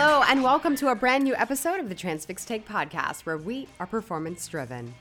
Hello, and welcome to a brand new episode of the Transfix Take podcast, where we are performance driven.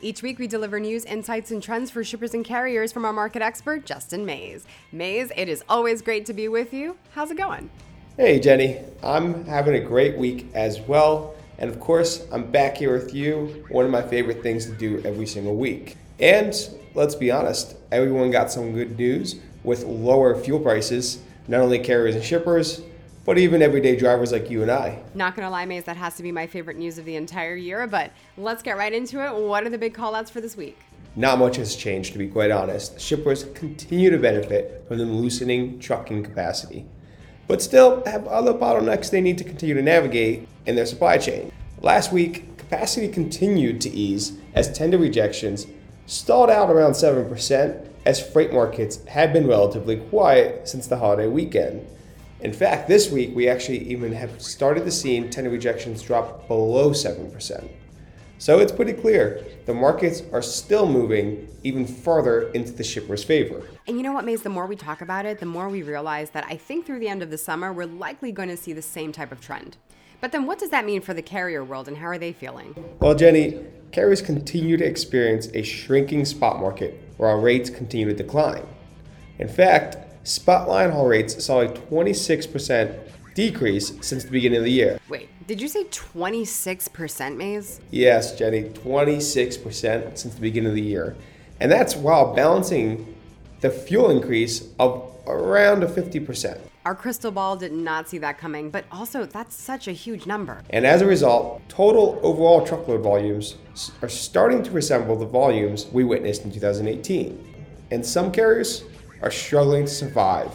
Each week, we deliver news, insights, and trends for shippers and carriers from our market expert, Justin Mays. Mays, it is always great to be with you. How's it going? Hey, Jenny. I'm having a great week as well. And of course, I'm back here with you, one of my favorite things to do every single week. And let's be honest, everyone got some good news with lower fuel prices, not only carriers and shippers, but even everyday drivers like you and I. Not gonna lie, Mays, that has to be my favorite news of the entire year, but let's get right into it. What are the big callouts for this week? Not much has changed, to be quite honest. Shippers continue to benefit from the loosening trucking capacity, but still have other bottlenecks they need to continue to navigate in their supply chain. Last week, capacity continued to ease as tender rejections stalled out around 7%, as freight markets had been relatively quiet since the holiday weekend. In fact, this week we actually even have started to see tender rejections drop below 7%. So it's pretty clear the markets are still moving even further into the shipper's favor. And you know what, Mays? The more we talk about it, the more we realize that I think through the end of the summer, we're likely going to see the same type of trend. But then what does that mean for the carrier world and how are they feeling? Well, Jenny, carriers continue to experience a shrinking spot market where our rates continue to decline. In fact, spot line haul rates saw a 26% decrease since the beginning of the year. Wait, did you say 26%, Mays? Yes, Jenny, 26% since the beginning of the year. And that's while balancing the fuel increase of around a 50%. Our crystal ball did not see that coming, but also that's such a huge number. And as a result, total overall truckload volumes are starting to resemble the volumes we witnessed in 2018. And some carriers are struggling to survive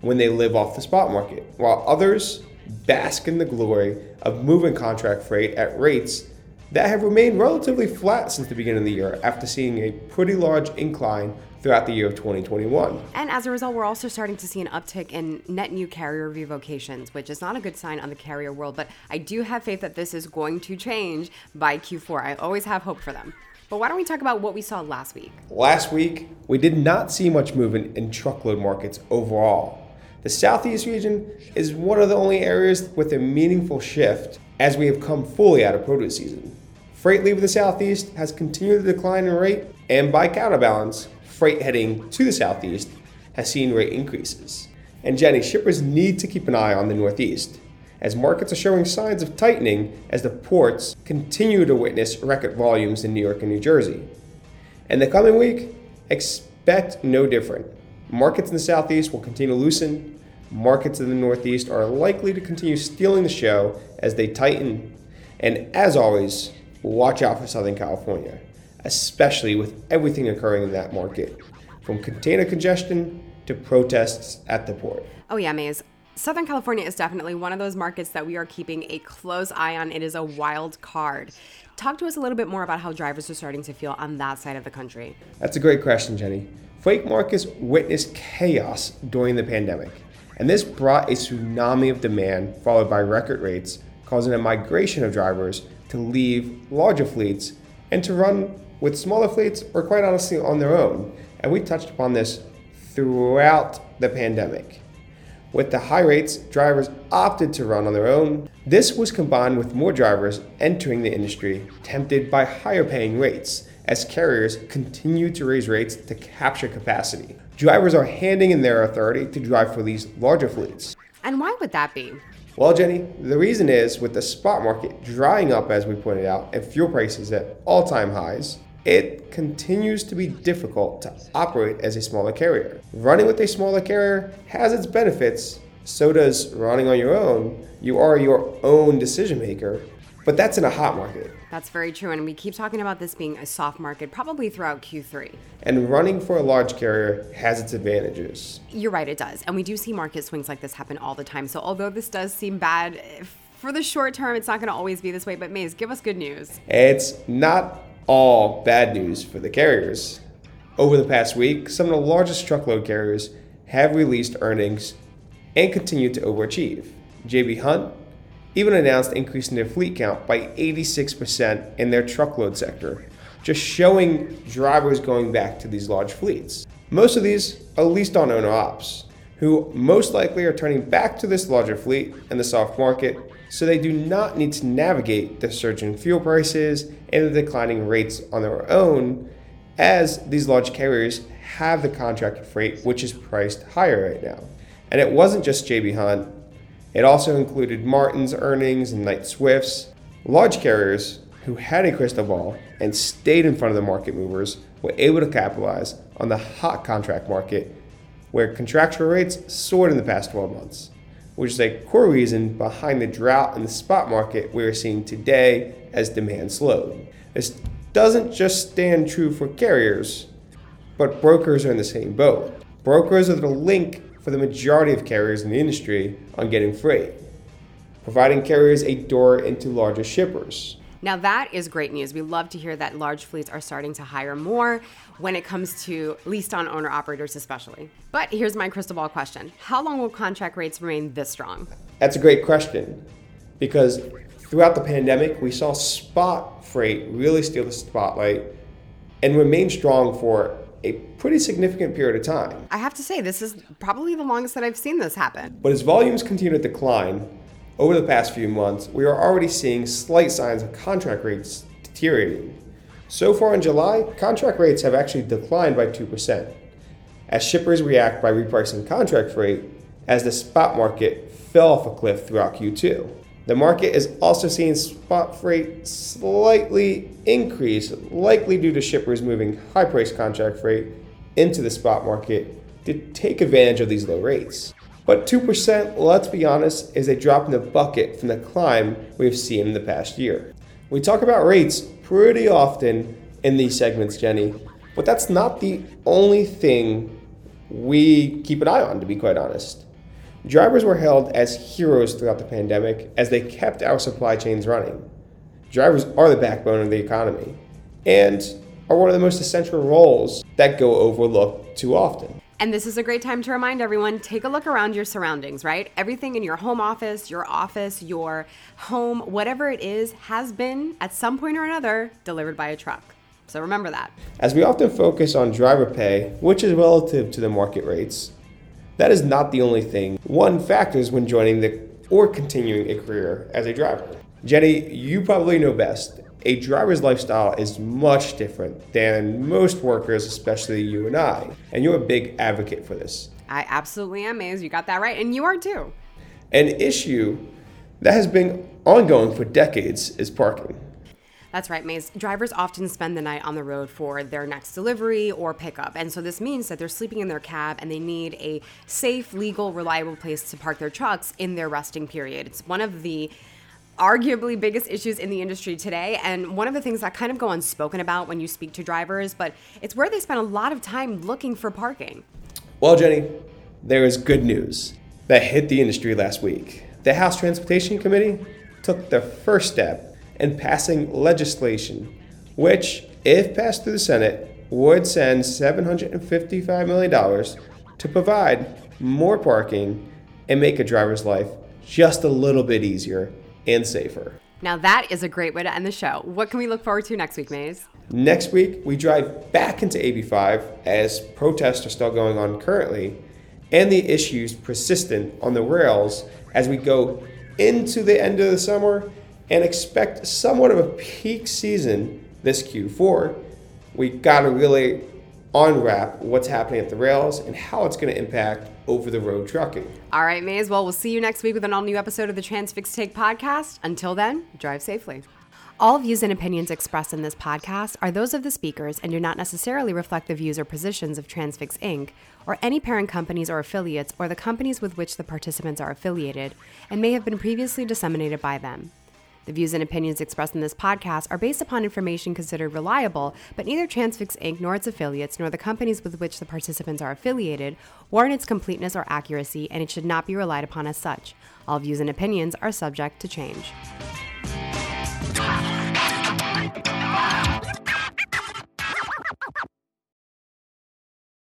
when they live off the spot market, while others bask in the glory of moving contract freight at rates that have remained relatively flat since the beginning of the year after seeing a pretty large incline throughout the year of 2021. And as a result, we're also starting to see an uptick in net new carrier revocations, which is not a good sign on the carrier world. But I do have faith that this is going to change by Q4. I always have hope for them. But why don't we talk about what we saw last week? Last week, we did not see much movement in truckload markets overall. The Southeast region is one of the only areas with a meaningful shift as we have come fully out of produce season. Freight leaving the Southeast has continued to decline in rate, and by counterbalance, freight heading to the Southeast has seen rate increases. And Jenny, shippers need to keep an eye on the Northeast, as markets are showing signs of tightening as the ports continue to witness record volumes in New York and New Jersey. In the coming week, expect no different. Markets in the Southeast will continue to loosen. Markets in the Northeast are likely to continue stealing the show as they tighten. And as always, watch out for Southern California, especially with everything occurring in that market, from container congestion to protests at the port. Oh, yeah, Mays. Southern California is definitely one of those markets that we are keeping a close eye on. It is a wild card. Talk to us a little bit more about how drivers are starting to feel on that side of the country. That's a great question, Jenny. Freight markets witnessed chaos during the pandemic, and this brought a tsunami of demand followed by record rates, causing a migration of drivers to leave larger fleets and to run with smaller fleets or quite honestly on their own. And we touched upon this throughout the pandemic. With the high rates, drivers opted to run on their own. This was combined with more drivers entering the industry, tempted by higher paying rates, as carriers continue to raise rates to capture capacity. Drivers are handing in their authority to drive for these larger fleets. And why would that be? Well, Jenny, the reason is with the spot market drying up, as we pointed out, and fuel prices at all time highs, it continues to be difficult to operate as a smaller carrier. Running with a smaller carrier has its benefits, so does running on your own. You are your own decision maker, but that's in a hot market. That's very true. And we keep talking about this being a soft market probably throughout Q3. And running for a large carrier has its advantages. You're right, it does. And we do see market swings like this happen all the time. So although this does seem bad, eh, for the short term, it's not going to always be this way. But Mays, give us good news. It's not all bad news for the carriers. Over the past week, some of the largest truckload carriers have released earnings and continue to overachieve. JB Hunt even announced increasing their fleet count by 86% in their truckload sector, just showing drivers going back to these large fleets. Most of these are leased on owner ops, who most likely are turning back to this larger fleet and the soft market so they do not need to navigate the surging fuel prices and the declining rates on their own, as these large carriers have the contracted freight, which is priced higher right now. And it wasn't just JB Hunt, it also included Marten's earnings and Knight Swift's. Large carriers who had a crystal ball and stayed in front of the market movers were able to capitalize on the hot contract market where contractual rates soared in the past 12 months which is a core reason behind the drought in the spot market we are seeing today as demand slowed. This doesn't just stand true for carriers, but brokers are in the same boat. Brokers are the link for the majority of carriers in the industry on getting freight, providing carriers a door into larger shippers. Now, that is great news. We love to hear that large fleets are starting to hire more when it comes to leased on owner operators, especially. But here's my crystal ball question How long will contract rates remain this strong? That's a great question because throughout the pandemic, we saw spot freight really steal the spotlight and remain strong for a pretty significant period of time. I have to say, this is probably the longest that I've seen this happen. But as volumes continue to decline, over the past few months, we are already seeing slight signs of contract rates deteriorating. So far in July, contract rates have actually declined by 2%, as shippers react by repricing contract freight as the spot market fell off a cliff throughout Q2. The market is also seeing spot freight slightly increase, likely due to shippers moving high priced contract freight into the spot market to take advantage of these low rates. But 2%, let's be honest, is a drop in the bucket from the climb we've seen in the past year. We talk about rates pretty often in these segments, Jenny, but that's not the only thing we keep an eye on, to be quite honest. Drivers were held as heroes throughout the pandemic as they kept our supply chains running. Drivers are the backbone of the economy and are one of the most essential roles that go overlooked too often. And this is a great time to remind everyone take a look around your surroundings, right? Everything in your home office, your office, your home, whatever it is, has been at some point or another delivered by a truck. So remember that. As we often focus on driver pay, which is relative to the market rates, that is not the only thing one factors when joining the or continuing a career as a driver. Jenny, you probably know best a driver's lifestyle is much different than most workers, especially you and I. And you're a big advocate for this. I absolutely am, Mays. You got that right. And you are too. An issue that has been ongoing for decades is parking. That's right, Mays. Drivers often spend the night on the road for their next delivery or pickup. And so this means that they're sleeping in their cab and they need a safe, legal, reliable place to park their trucks in their resting period. It's one of the arguably biggest issues in the industry today. And one of the things that kind of go unspoken about when you speak to drivers but it's where they spend a lot of time looking for parking. Well jenny there is good news that hit the industry last week. The house transportation committee took the first step in passing legislation which if passed through the senate would send $755 million to provide more parking and make a driver's life just a little bit easier and safer. Now, that is a great way to end the show. What can we look forward to next week, Mays? Next week, we drive back into AB5 as protests are still going on currently, and the issues persistent on the rails as we go into the end of the summer and expect somewhat of a peak season this Q4. We got to really unwrap what's happening at the rails and how it's going to impact over the road trucking. All right, may as Well, we'll see you next week with an all new episode of the Transfix Take podcast. Until then, drive safely. All views and opinions expressed in this podcast are those of the speakers and do not necessarily reflect the views or positions of Transfix Inc. or any parent companies or affiliates or the companies with which the participants are affiliated and may have been previously disseminated by them. The views and opinions expressed in this podcast are based upon information considered reliable, but neither Transfix Inc. nor its affiliates nor the companies with which the participants are affiliated warrant its completeness or accuracy, and it should not be relied upon as such. All views and opinions are subject to change.